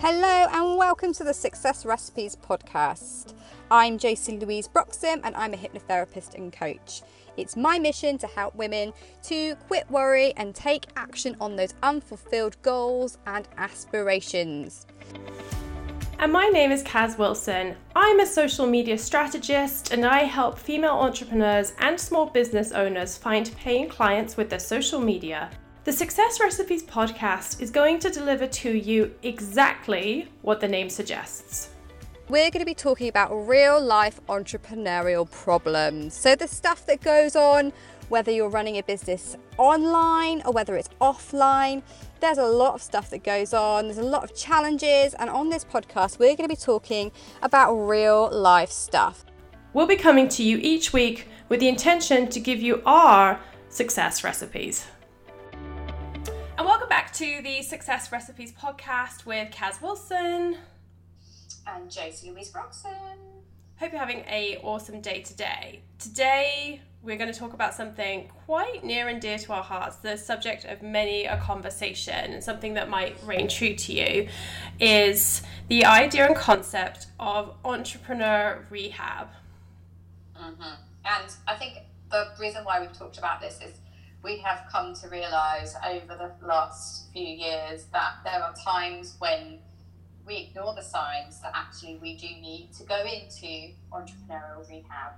Hello and welcome to the Success Recipes podcast. I'm Josie Louise Broxham and I'm a hypnotherapist and coach. It's my mission to help women to quit worry and take action on those unfulfilled goals and aspirations. And my name is Kaz Wilson. I'm a social media strategist and I help female entrepreneurs and small business owners find paying clients with their social media the Success Recipes podcast is going to deliver to you exactly what the name suggests. We're going to be talking about real life entrepreneurial problems. So, the stuff that goes on, whether you're running a business online or whether it's offline, there's a lot of stuff that goes on. There's a lot of challenges. And on this podcast, we're going to be talking about real life stuff. We'll be coming to you each week with the intention to give you our success recipes. Welcome back to the Success Recipes podcast with Kaz Wilson and Josie Louise Broxham. Hope you're having a awesome day today. Today we're going to talk about something quite near and dear to our hearts, the subject of many a conversation, and something that might reign true to you is the idea and concept of entrepreneur rehab. Mm-hmm. And I think the reason why we've talked about this is we have come to realize over the last few years that there are times when we ignore the signs that actually we do need to go into entrepreneurial rehab.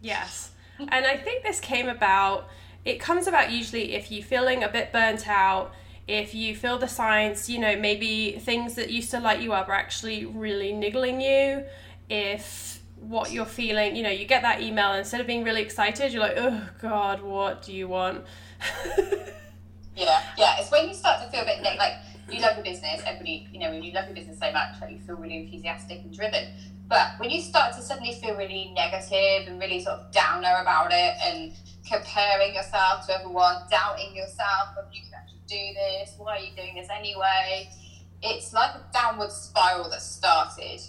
Yes. and I think this came about, it comes about usually if you're feeling a bit burnt out, if you feel the signs, you know, maybe things that used to light you up are actually really niggling you, if what you're feeling. You know, you get that email, instead of being really excited, you're like, oh God, what do you want? yeah, yeah. It's when you start to feel a bit like you love your business. Everybody, you know, when you love your business so much, like you feel really enthusiastic and driven. But when you start to suddenly feel really negative and really sort of downer about it, and comparing yourself to everyone, doubting yourself whether you can actually do this, why are you doing this anyway? It's like a downward spiral that started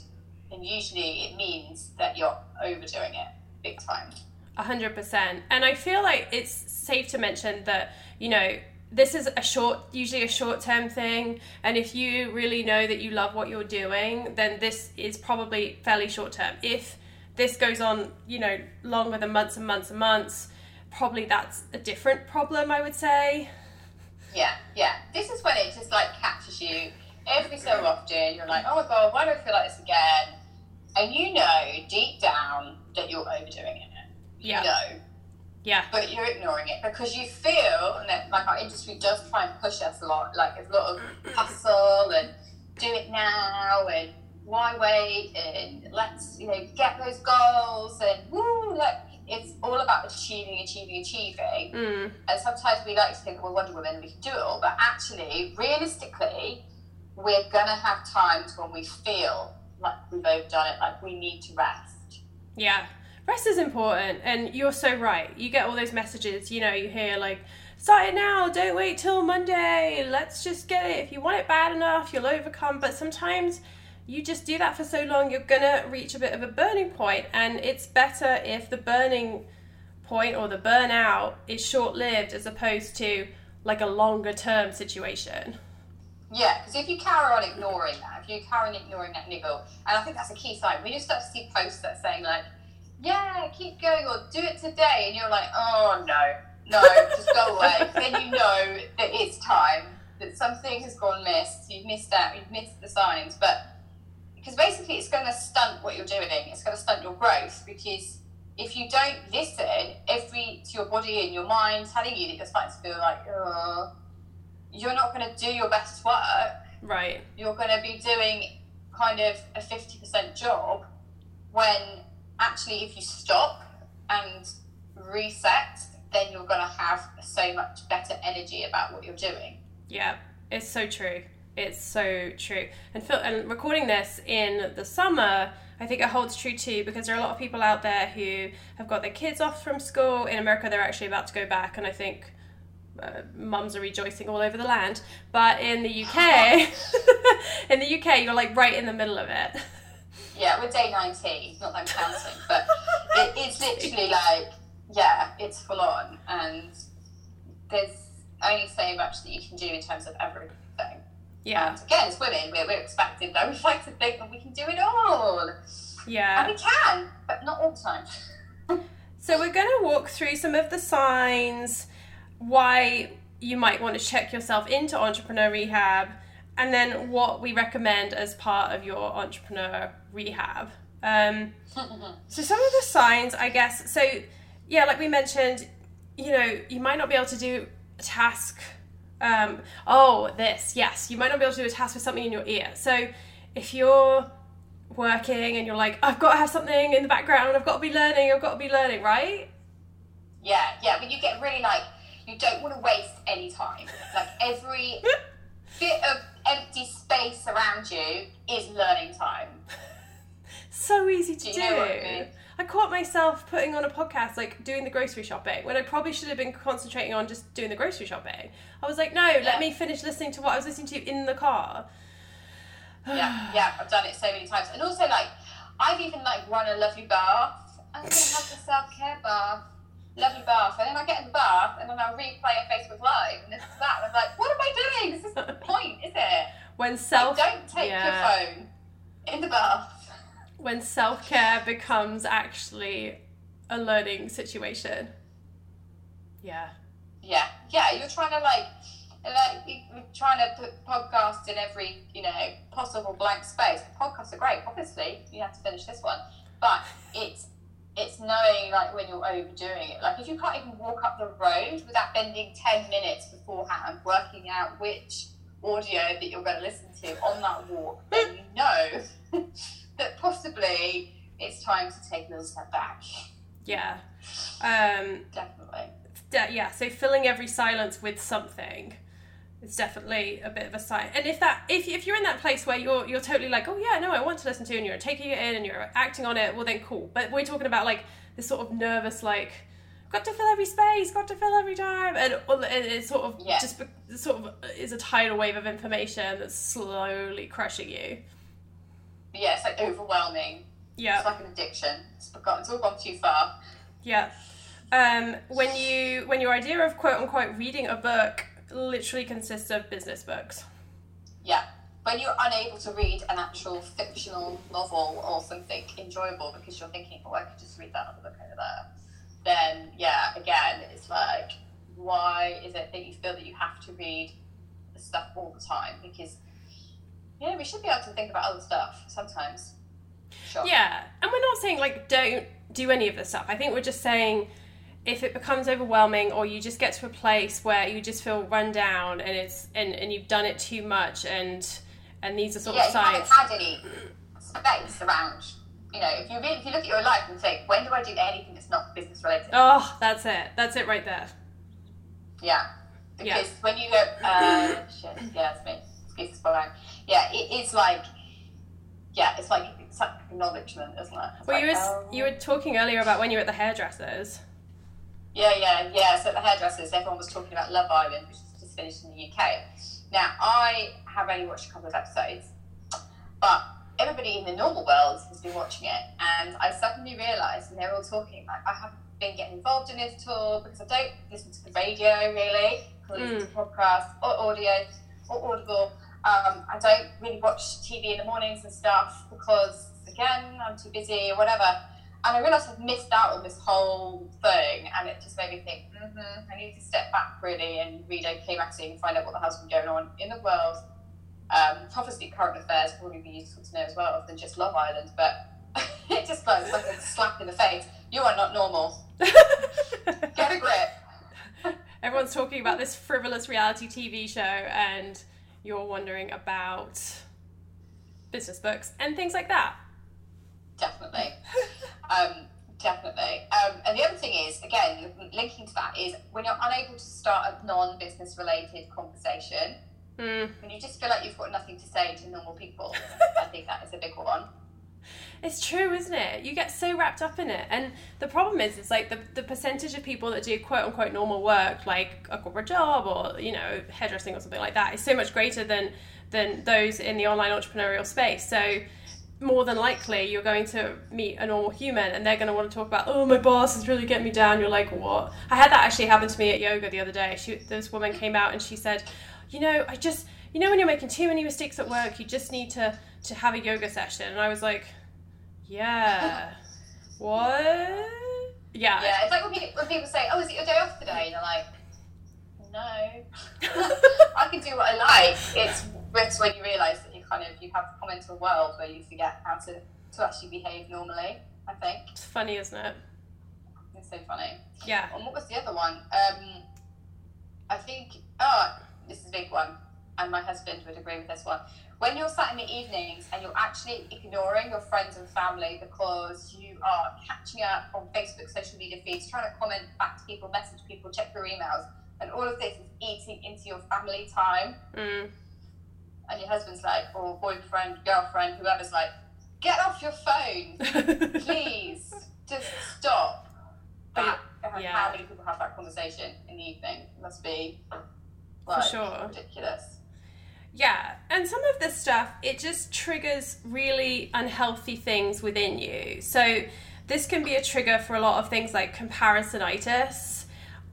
and usually it means that you're overdoing it big time. A hundred percent. And I feel like it's safe to mention that, you know, this is a short usually a short term thing. And if you really know that you love what you're doing then this is probably fairly short term if this goes on you know longer than months and months and months probably that's a different problem i would say. Yeah yeah. This is when it just like catches you every so often. You're like oh my god why do i feel like this again? And you know deep down that you're overdoing it. You yeah. know. Yeah. But you're ignoring it because you feel, and that, like our industry does try and push us a lot, like there's a lot of hustle and do it now and why wait and let's, you know, get those goals and woo, like it's all about achieving, achieving, achieving. Mm. And sometimes we like to think, well, Wonder Woman, we can do it all. But actually, realistically, we're going to have times when we feel like we've overdone it, like we need to rest. Yeah. Rest is important, and you're so right. You get all those messages, you know, you hear like, start it now, don't wait till Monday, let's just get it. If you want it bad enough, you'll overcome. But sometimes you just do that for so long, you're gonna reach a bit of a burning point, and it's better if the burning point or the burnout is short lived as opposed to like a longer term situation. Yeah, because if you carry on ignoring that, if you carry on ignoring that niggle, and I think that's a key sign, We you start to see posts that saying like, yeah, keep going or do it today, and you're like, oh no, no, just go away, then you know that it's time, that something has gone missed, you've missed out, you've missed the signs, but because basically it's going to stunt what you're doing, it's going to stunt your growth because if you don't listen every to your body and your mind telling you that you're starting to feel like, oh, you're not going to do your best work. Right. You're going to be doing kind of a 50% job when actually, if you stop and reset, then you're going to have so much better energy about what you're doing. Yeah, it's so true. It's so true. And, feel, and recording this in the summer, I think it holds true too because there are a lot of people out there who have got their kids off from school. In America, they're actually about to go back, and I think uh, mums are rejoicing all over the land. But in the UK, in the UK, you're like right in the middle of it. Yeah, we're day 19, not that I'm counting, but it, it's literally like, yeah, it's full on. And there's only so much that you can do in terms of everything. Yeah. And again, as women, we're, we're expected, though, we like to think that we can do it all. Yeah. And we can, but not all the time. So we're going to walk through some of the signs, why you might want to check yourself into entrepreneur rehab, and then what we recommend as part of your entrepreneur rehab. Um, so some of the signs, I guess. So yeah, like we mentioned, you know, you might not be able to do a task. Um, oh, this yes, you might not be able to do a task with something in your ear. So if you're working and you're like, I've got to have something in the background, I've got to be learning, I've got to be learning, right? Yeah, yeah, but you get really like, you don't want to waste any time. Like every bit of empty space around you is learning time. So easy to Do do. I mean? I caught myself putting on a podcast, like doing the grocery shopping, when I probably should have been concentrating on just doing the grocery shopping. I was like, no, Yeah. let me finish listening to what I was listening to in the car. yeah, yeah, I've done it so many times. And also, like, I've even like run a lovely bath. I'm gonna have the self care bath, lovely bath, and then I get in the bath, and then I'll replay a Facebook Live, and this is that. And I'm like, what am I doing? This isn't the point, is it? When Like, self don't take yeah. your phone in the bath. when self care becomes actually a learning situation. Yeah. Yeah, yeah, you're trying to like, like you- you're trying to put podcast in every you know possible blank space. Podcasts are great, obviously. You have to finish this one, but it's it's knowing like when you're overdoing it. Like if you can't even walk up the road without spending ten minutes beforehand working out which audio that you're going to listen to on that walk, then you know that possibly it's time to take a little step back. Yeah. Um, Definitely. de- yeah, so filling every silence with something is definitely a bit of a sign. And if that if, if you're in that place where you're you're totally like, oh yeah, no, I want to listen to, and you're taking it in and you're acting on it, well then cool. But we're talking about like this sort of nervous like. Got to fill every space. Got to fill every time, and well, it- it's sort of Yeah. just sort of is a tidal wave of information that's slowly crushing you. Yeah, it's like overwhelming. Yeah, It's like an addiction. It's, got, it's all gone too far. Yeah. Um, when you when your idea of quote unquote reading a book literally consists of business books. Yeah. When you're unable to read an actual fictional novel or something enjoyable because you're thinking, oh, I could just read that other book over there, then yeah, again, it's like, why is it that you feel that you have to read the stuff all the time? Because, yeah, we should be able to think about other stuff sometimes. Sure. Yeah, and we're not saying like don't do any of this stuff. I think we're just saying if it becomes overwhelming or you just get to a place where you just feel run down and it's and, and you've done it too much and and these are sort yeah, of you haven't signs. had any space around. You know, if you really, if you look at your life and think, when do I do anything that's not business related? Oh, that's it. That's it right there. Yeah. Because Yeah. when you go, uh, shit, yeah, it's me. Excuses for. Yeah, it, it's like, yeah, it's like it's like acknowledgement, isn't it? It's Well, you like, were oh. you were talking earlier about when you were at the hairdressers. Yeah, yeah, yeah. So the hairdressers, everyone was talking about Love Island, which is just finished in the UK. Now, I have only watched a couple of episodes, but everybody in the normal world has been watching it, and I suddenly realised, and they're all talking, like, I haven't been getting involved in this at all because I don't listen to the radio really, because I listen to podcasts or audio or Audible. Um, I don't really watch TV in the mornings and stuff because, again, I'm too busy or whatever. And I realised I've missed out on this whole thing, and it just made me think, mm-hmm, I need to step back really and read OK Magazine and find out what the hell's been going on in the world. Um, obviously, current affairs would probably be useful to know as well than just Love Island, but it just like, it's like a slap in the face. You are not normal. Get a grip. Everyone's talking about this frivolous reality TV show, and you're wondering about business books and things like that. Definitely. um, definitely. Um, and the other thing is, again, linking to that, is when you're unable to start a non business related conversation, Mm. when you just feel like you've got nothing to say to normal people, I think that is a big one. It's true, isn't it? You get so wrapped up in it. And the problem is, it's like the, the percentage of people that do quote unquote normal work, like a corporate job or, you know, hairdressing or something like that, is so much greater than, than those in the online entrepreneurial space. So, more than likely, you're going to meet a normal human and they're going to want to talk about, oh, my boss is really getting me down. You're like, what? I had that actually happen to me at yoga the other day. She, this woman came out and she said, you know, I just, you know when you're making too many mistakes at work, you just need to to have a yoga session. And I was like, yeah, what? Yeah. Yeah, it's like when people, when people say, "Oh, is it your day off today?" And you're like, "No, I can do what I like." It's when you realise that kind of you have come into a world where you forget how to to actually behave normally. I think It's funny, isn't it? it's so funny. Yeah. And what was the other one? Um, I think, oh, this is a big one, and my husband would agree with this one. When you're sat in the evenings and you're actually ignoring your friends and family because you are catching up on Facebook, social media feeds, trying to comment back to people, message people, check your emails, and all of this is eating into your family time, Mm. And your husband's like, or boyfriend, girlfriend, whoever's like, get off your phone, please, just stop. That, Yeah. How many people have that conversation in the evening? It must be like, sure. ridiculous. Yeah, and some of this stuff, it just triggers really unhealthy things within you. So, this can be a trigger for a lot of things like comparisonitis.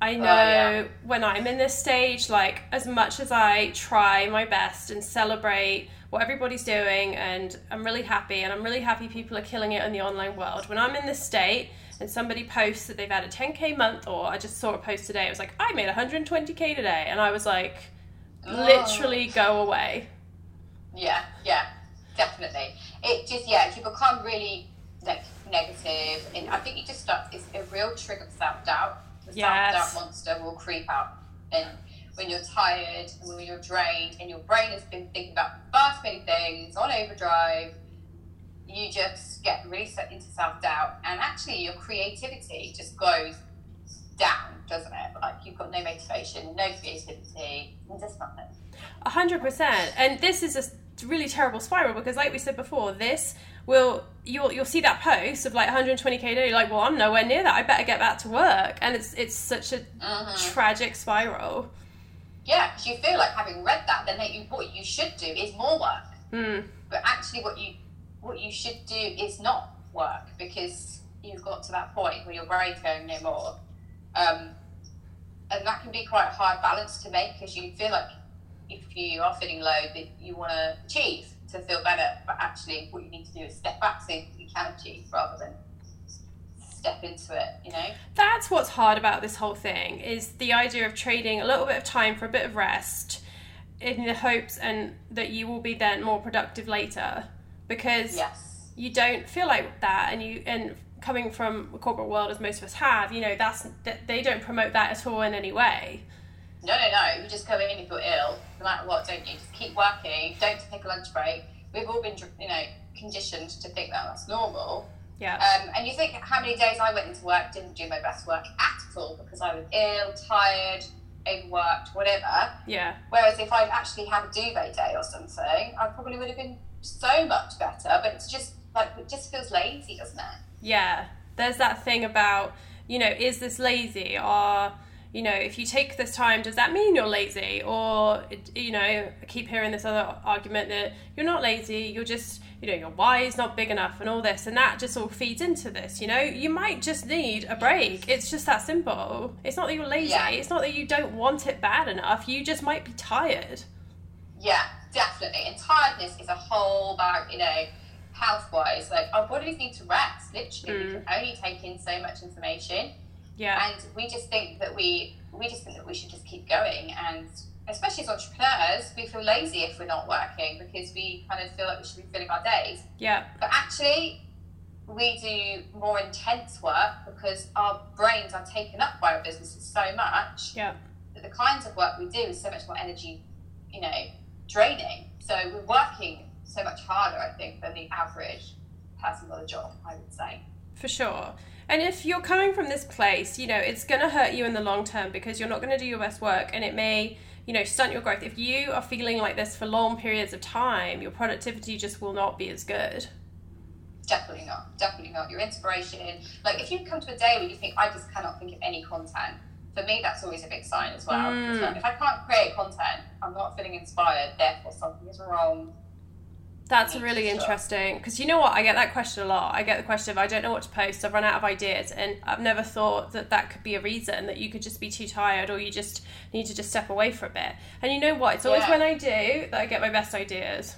I uh, know yeah. when I'm in this stage, like, as much as I try my best and celebrate what everybody's doing, and I'm really happy, and I'm really happy people are killing it in the online world, when I'm in this state, and somebody posts that they've had a 10k month, or I just saw a post today, it was like, I made 120k today, and I was like, literally go away. Yeah, yeah, definitely. It just yeah, you become really like negative, and I think you just start. It's a real trigger for self doubt. Yes. self doubt monster will creep out, and when you're tired and when you're drained, and your brain has been thinking about far too many things on overdrive, you just get really set into self doubt, and actually your creativity just goes down, doesn't it? Like you've got no motivation, no creativity, and just nothing. A hundred percent. And this is a really terrible spiral because, like we said before, this will you'll you'll see that post of like 120k a day. You're like, well, I'm nowhere near that. I better get back to work. And it's it's such a Mm-hmm. tragic spiral. Yeah, because you feel like having read that, then that you, what you should do is more work. Mm. But actually, what you what you should do is not work because you've got to that point where your brain's going no more, um, and that can be quite a hard balance to make because you feel like if you are feeling low, that you want to achieve to feel better, but actually, what you need to do is step back so you can achieve rather than step into it. You know. That's what's hard about this whole thing is the idea of trading a little bit of time for a bit of rest in the hopes and that you will be then more productive later because Yes. you don't feel like that and you and coming from a corporate world as most of us have you know that's that they don't promote that at all in any way No, no, no. You just go in if you're ill, no matter what, don't you? Just keep working. Don't take a lunch break. We've all been, you know, conditioned to think that that's normal. yeah Um, and you think how many days I went into work, didn't do my best work at all because I was ill, tired, overworked, whatever. yeah Whereas if I'd actually had a duvet day or something, I probably would have been so much better. But it's just like it just feels lazy, doesn't it? yeah there's that thing about you know is this lazy or you know if you take this time does that mean you're lazy or you know I keep hearing this other argument that you're not lazy you're just you know your why is not big enough and all this and that just all feeds into this you know you might just need a break it's just that simple it's not that you're lazy Yeah. it's not that you don't want it bad enough you just might be tired Yeah, definitely. And tiredness is a whole about, you know, health wise. Like our bodies need to rest, literally. We mm. can only take in so much information. Yeah And we just think that we we just think that we should just keep going and especially as entrepreneurs, we feel lazy if we're not working because we kind of feel like we should be filling our days. yeah But actually we do more intense work because our brains are taken up by our businesses so much yeah that the kinds of work we do is so much more energy, you know, draining. So we're working so much harder, I think, than the average person on a job, I would say. for sure. And if you're coming from this place, you know, it's going to hurt you in the long term because you're not going to do your best work and it may, you know, stunt your growth. If you are feeling like this for long periods of time, your productivity just will not be as good. Definitely not. Definitely not. Your inspiration, like if you come to a day where you think, I just cannot think of any content, for me, that's always a big sign as well. Mm. If I can't create content, I'm not feeling inspired, therefore something is wrong. That's really interesting because you know what? I get that question a lot. I get the question of I don't know what to post. I've run out of ideas, and I've never thought that that could be a reason that you could just be too tired or you just need to just step away for a bit. And you know what? It's always Yeah. when I do that I get my best ideas.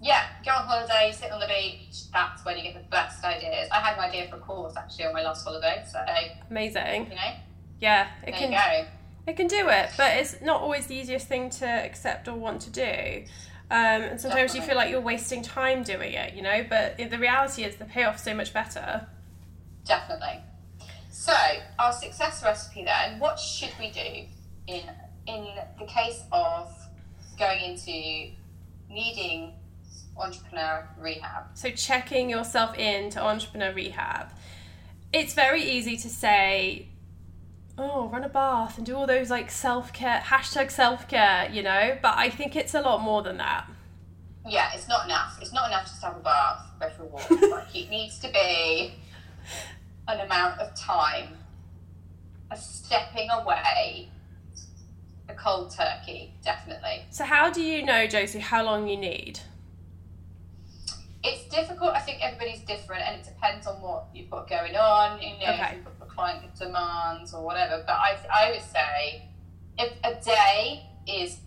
Yeah, go on holiday, sit on the beach. That's when you get the best ideas. I had an idea for a course actually on my last holiday, so Amazing. you know, Yeah, it there can you go. it can do it, but it's not always the easiest thing to accept or want to do. Um, and sometimes you feel like you're wasting time doing it, you know. But the reality is the payoff's so much better. Definitely. So, our success recipe then, what should we do in in the case of going into needing entrepreneur rehab? So checking yourself into entrepreneur rehab. It's very easy to say, oh, run a bath and do all those like self care, hashtag self care, you know, but I think it's a lot more than that. Yeah, it's not enough. It's not enough just to have a bath, go for a walk. like it needs to be an amount of time, a stepping away, a cold turkey, definitely. So, how do you know, Josie, how long you need? It's difficult. I think everybody's different, and it depends on what you've got going on. You know, Okay. If you've got the client demands or whatever. But I, I would say, if a day is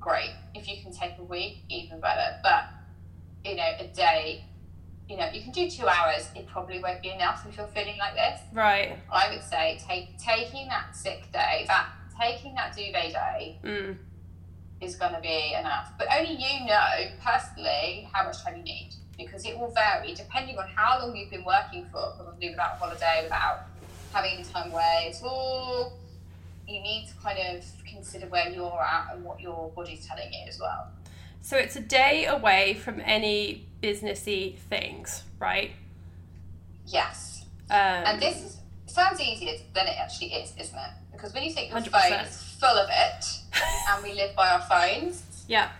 great. If you can take a week, even better. But you know, a day, you know, you can do two hours. It probably won't be enough if you're feeling like this. Right. I would say take taking that sick day, that taking that duvet day Mm. is going to be enough. But only you know personally how much time you need because it will vary depending on how long you've been working for, probably without a holiday, without having any time away. It's all you need to kind of consider where you're at and what your body's telling you as well. So, it's a day away from any businessy things, right? Yes. Um, And this is, sounds easier than it actually is, isn't it? Because when you think your 100%. phone is full of it and we live by our phones, yeah.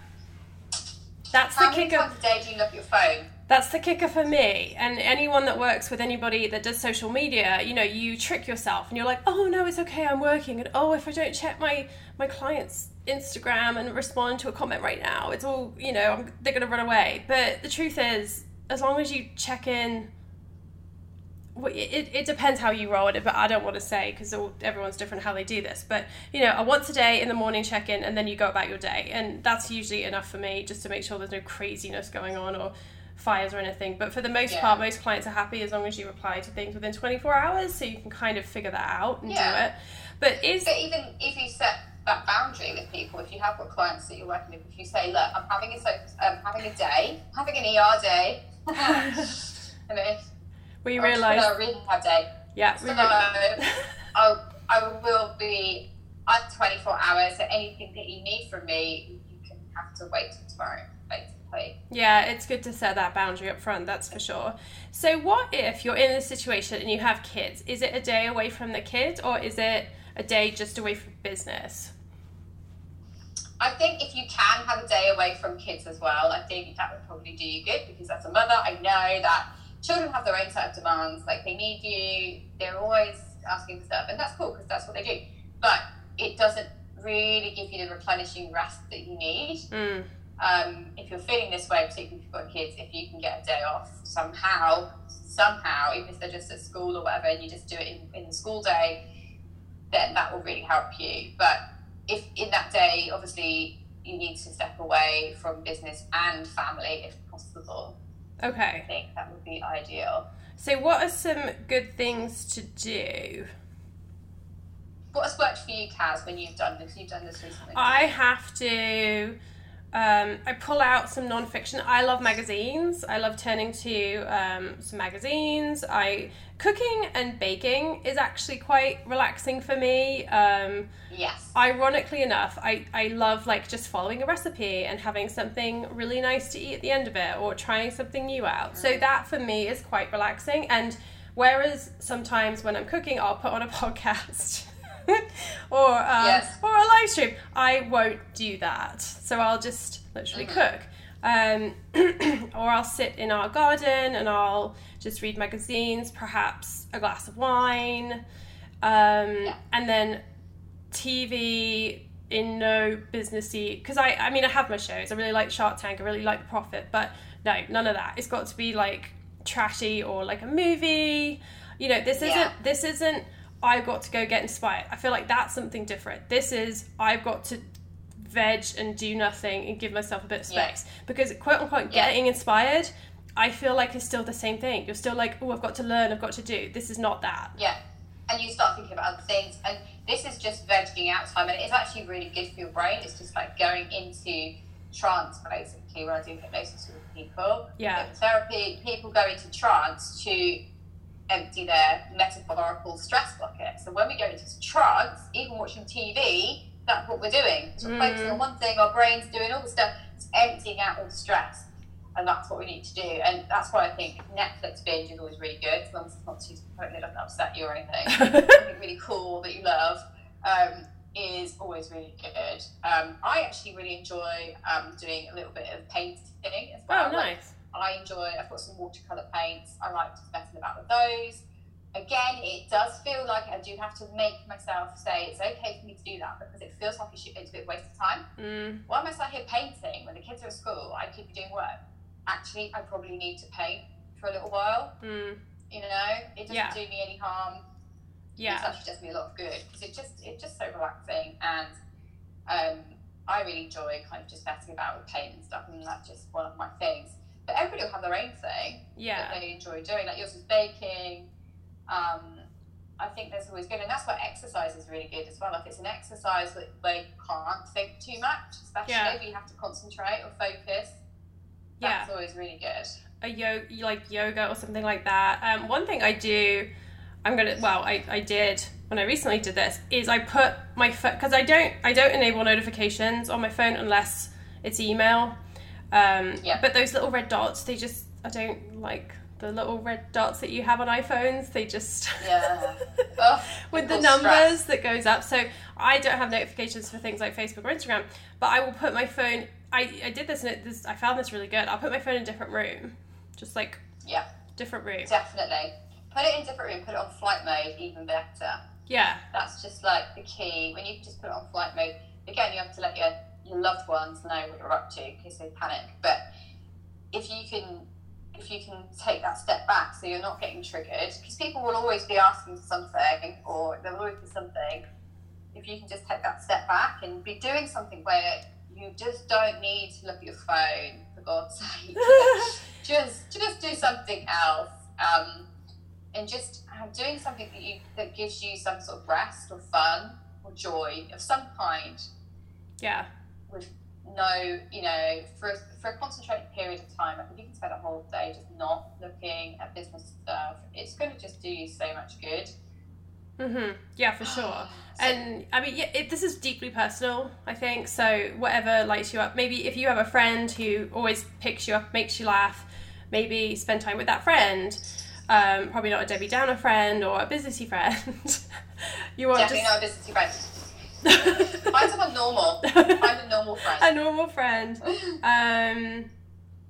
That's the how many kicker. times a day do you look at your phone? That's the kicker for me. And anyone that works with anybody that does social media, you know, you trick yourself and you're like, oh no, it's okay, I'm working. And oh, if I don't check my my client's Instagram and respond to a comment right now, it's all, you know, I'm, they're going to run away. But the truth is, as long as you check in, it, it depends how you roll it, but I don't want to say because everyone's different how they do this. But you know, a once a day in the morning check in, and then you go about your day, and that's usually enough for me just to make sure there's no craziness going on or fires or anything. But for the most Yeah. part, most clients are happy as long as you reply to things within 24 hours, so you can kind of figure that out and do it. But is But even if you set that boundary with people, if you have got clients that you're working with, if you say, "Look, I'm having a um, having a day, having an ER day," you know, we realise, a rehab day, yeah, we so reali- I, I will be at 24 hours. So anything that you need from me, you can have to wait till tomorrow, Yeah, it's good to set that boundary up front, that's for sure. So, what if you're in a situation and you have kids? Is it a day away from the kids or is it a day just away from business? I think if you can have a day away from kids as well, I think that would probably do you good because as a mother, I know that children have their own set of demands. Like they need you, they're always asking for stuff, and that's cool because that's what they do. But it doesn't really give you the replenishing rest that you need. Mm. Um, if you're feeling this way, particularly if you've got kids, if you can get a day off somehow, somehow, even if they're just at school or whatever, and you just do it in, in the school day, then that will really help you. But if in that day, obviously, you need to step away from business and family if possible, Okay. I think that would be ideal. So, what are some good things to do? What has worked for you, Kaz, when you've done this? You've done this recently. I have to. Um, I pull out some nonfiction. I love magazines. I love turning to um, some magazines. I cooking and baking is actually quite relaxing for me. Um, yes. ironically enough, I, I love like just following a recipe and having something really nice to eat at the end of it or trying something new out. So that for me is quite relaxing. And whereas sometimes when I'm cooking, I'll put on a podcast. or um, Yes. or a live stream. I won't do that. So I'll just literally cook. Um, or I'll sit in our garden and I'll just read magazines, perhaps a glass of wine, um, and then TV in no businessy because I I mean I have my shows. I really like Shark Tank. I really like The Profit, but no, none of that. It's got to be like trashy or like a movie. You know, this isn't Yeah. this isn't I've got to go get inspired. I feel like that's something different. This is I've got to veg and do nothing and give myself a bit of Yeah. space because quote unquote Yeah. getting inspired. I feel like it's still the same thing. You're still like, oh, I've got to learn, I've got to do. This is not that. Yeah. And you start thinking about other things. And this is just vegging out time. And it's actually really good for your brain. It's just like going into trance, basically, when I do hypnosis with people. Yeah. Therapy, people go into trance to empty their metaphorical stress bucket. So when we go into trance, even watching TV, that's what we're doing. So we're focusing on one thing, our brain's doing all the stuff, it's emptying out all the stress. And that's what we need to do. And that's why I think Netflix binge is always really good, as long as it's not too it doesn't upset you or anything. Something really cool that you love um, is always really good. Um, I actually really enjoy um, doing a little bit of painting as well. Oh, Like, nice. I enjoy. I've got some watercolor paints. I like to mess about with those. Again, it does feel like I do have to make myself say it's okay for me to do that because it feels like it should, it's a bit waste of time. Mm, Why am I sat here painting when the kids are at school? I could be doing work. Actually, I probably need to paint for a little while. mm, You know, it doesn't Yeah. do me any harm. Yeah, It actually does me a lot of good because it just it's just so relaxing and um, I really enjoy kind of just messing about with paint and stuff and that's just one of my things. But everybody will have their own thing Yeah. that they enjoy doing. Like yours is baking. Um, I think that's always good, and that's why exercise is really good as well. If it's an exercise that they can't think too much, especially Yeah. if you have to concentrate or focus, Yeah. that's always really good. a yo- like yoga or something like that. Um, one thing I do, I'm gonna well, I, I did when I recently did this is I put my phone because I don't I don't enable notifications on my phone unless it's email. Um, Yeah. But those little red dots, they just I don't like the little red dots that you have on iPhones. They just Yeah. Ugh, with the numbers stress. that goes up. So I don't have notifications for things like Facebook or Instagram, but I will put my phone. I, I did this and it, this I found this really good. I'll put my phone in a different room, just like Yeah. different room. Definitely. Put it in different room, put it on flight mode, even better. Yeah, That's just like the key. When you just put it on flight mode, again, you have to let your, your loved ones know what you're up to in case they panic. But if you can if you can take that step back so you're not getting triggered, because people will always be asking for something or there will always be something, if you can just take that step back and be doing something where you just don't need to look at your phone, for God's sake. just just do something else. Um, and just doing something that you that gives you some sort of rest or fun or joy of some kind yeah, with no, you know, for a, for a concentrated period of time. If you can spend a whole day just not looking at business stuff, it's going to just do you so much good. hmm yeah, for sure. And I mean, yeah, it, this is deeply personal, I think. So whatever lights you up, maybe if you have a friend who always picks you up, makes you laugh, maybe spend time with that friend. Um, probably not a Debbie Downer friend or a businessy friend. you want definitely just not a businessy friend. Find someone normal. Find a normal friend. a normal friend. Um,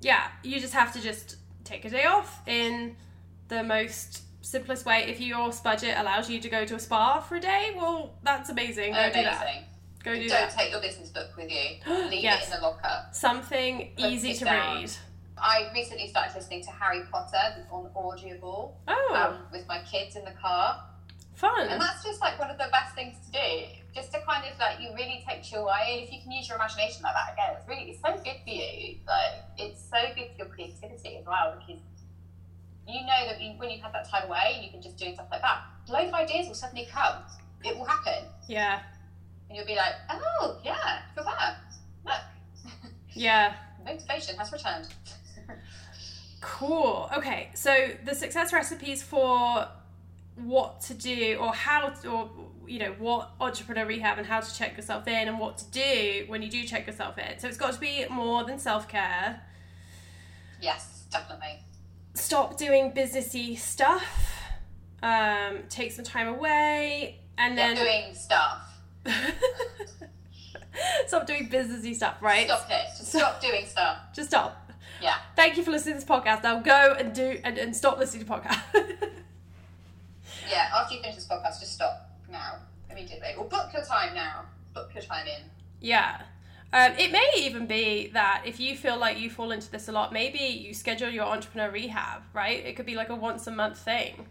yeah, you just have to just take a day off in the most simplest way. If your budget allows you to go to a spa for a day, well, that's amazing. Go do that. Go do Don't that. take your business book with you. Leave Yes. it in the locker. Something Put easy to down. read. I recently started listening to Harry Potter on Audible Oh, um, with my kids in the car. Fun. And that's just like one of the best things to do. Just to kind of like you really takes you away. And if you can use your imagination like that again, it's really it's so good for you. Like it's so good for your creativity as well because you know that you, when you've had that time away, you can just do stuff like that. Loads of ideas will suddenly come. It will happen, Yeah, and you'll be like, oh yeah, for that. Look, yeah. motivation has returned. Cool. Okay, so the success recipes for what to do or how to, or you know what entrepreneur rehab and how to check yourself in and what to do when you do check yourself in. So it's got to be more than self care. yes, definitely. Stop doing businessy stuff. Um, take some time away, and Yeah, then doing stuff. stop doing businessy stuff. Right? Stop it. Just stop doing stuff. Just stop. Yeah. Thank you for listening to this podcast. Now go and do and, and stop listening to podcast. Yeah, after you finish this podcast, just stop now, immediately. Or book your time now. book your time in. Yeah. Um, it may even be that if you feel like you fall into this a lot, maybe you schedule your entrepreneur rehab, right? It could be like a once a month thing.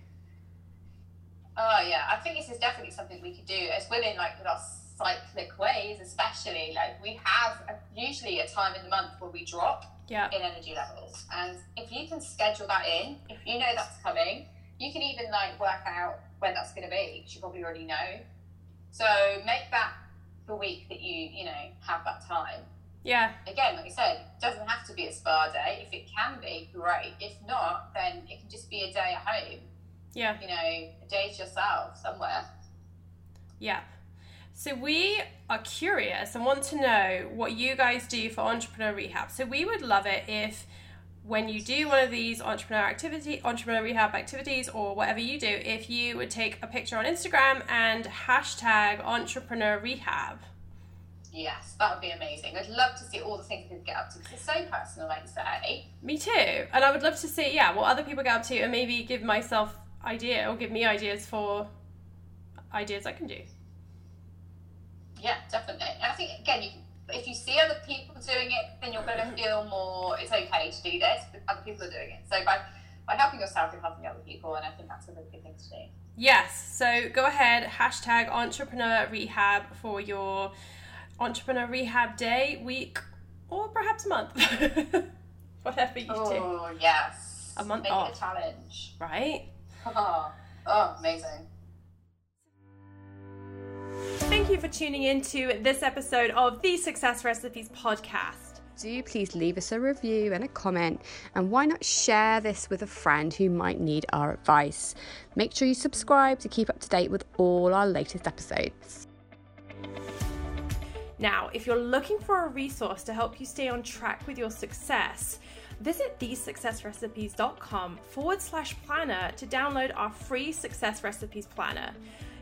Oh yeah, I think this is definitely something we could do as women, like with our cyclic ways, especially. Like we have a, usually a time in the month where we drop Yeah. in energy levels, and if you can schedule that in, if you know that's coming, you can even like work out when that's going to be because you probably already know. So make that the week that you you know have that time. Yeah. Again, like I said, it doesn't have to be a spa day. If it can be, great. If not, then it can just be a day at home. Yeah. You know, a day to yourself somewhere. Yeah. So we are curious and want to know what you guys do for entrepreneur rehab. So we would love it if when you do one of these entrepreneur activity entrepreneur rehab activities or whatever you do, if you would take a picture on Instagram and hashtag entrepreneur rehab. Yes, that would be amazing. I'd love to see all the things people get up to because it's so personal, like you say. Me too. And I would love to see, yeah, what other people get up to and maybe give myself idea or give me ideas for ideas I can do. Yeah, definitely. And I think again, you can, if you see other people doing it, then you're going to feel more. It's okay to do this, but other people are doing it. So by by helping yourself, you're helping other people, and I think that's a really good thing to do. Yes, so go ahead, hashtag entrepreneur rehab for your entrepreneur rehab day, week, or perhaps month. Whatever you do, Oh yes, A month Make off. it a challenge. right? Oh, oh, amazing. You for tuning in to this episode of the Success Recipes podcast. Do please leave us a review and a comment, and why not share this with a friend who might need our advice? Make sure you subscribe to keep up to date with all our latest episodes. Now, if you're looking for a resource to help you stay on track with your success, visit thesuccessrecipes.com forward slash planner to download our free Success Recipes Planner.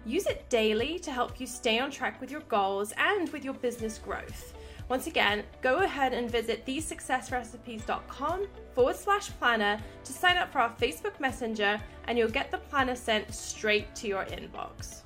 Use it daily to help you stay on track with your goals and with your business growth. Once again, go ahead and visit thesuccessrecipes.com forward slash planner to sign up for our Facebook Messenger, and you'll get the planner sent straight to your inbox.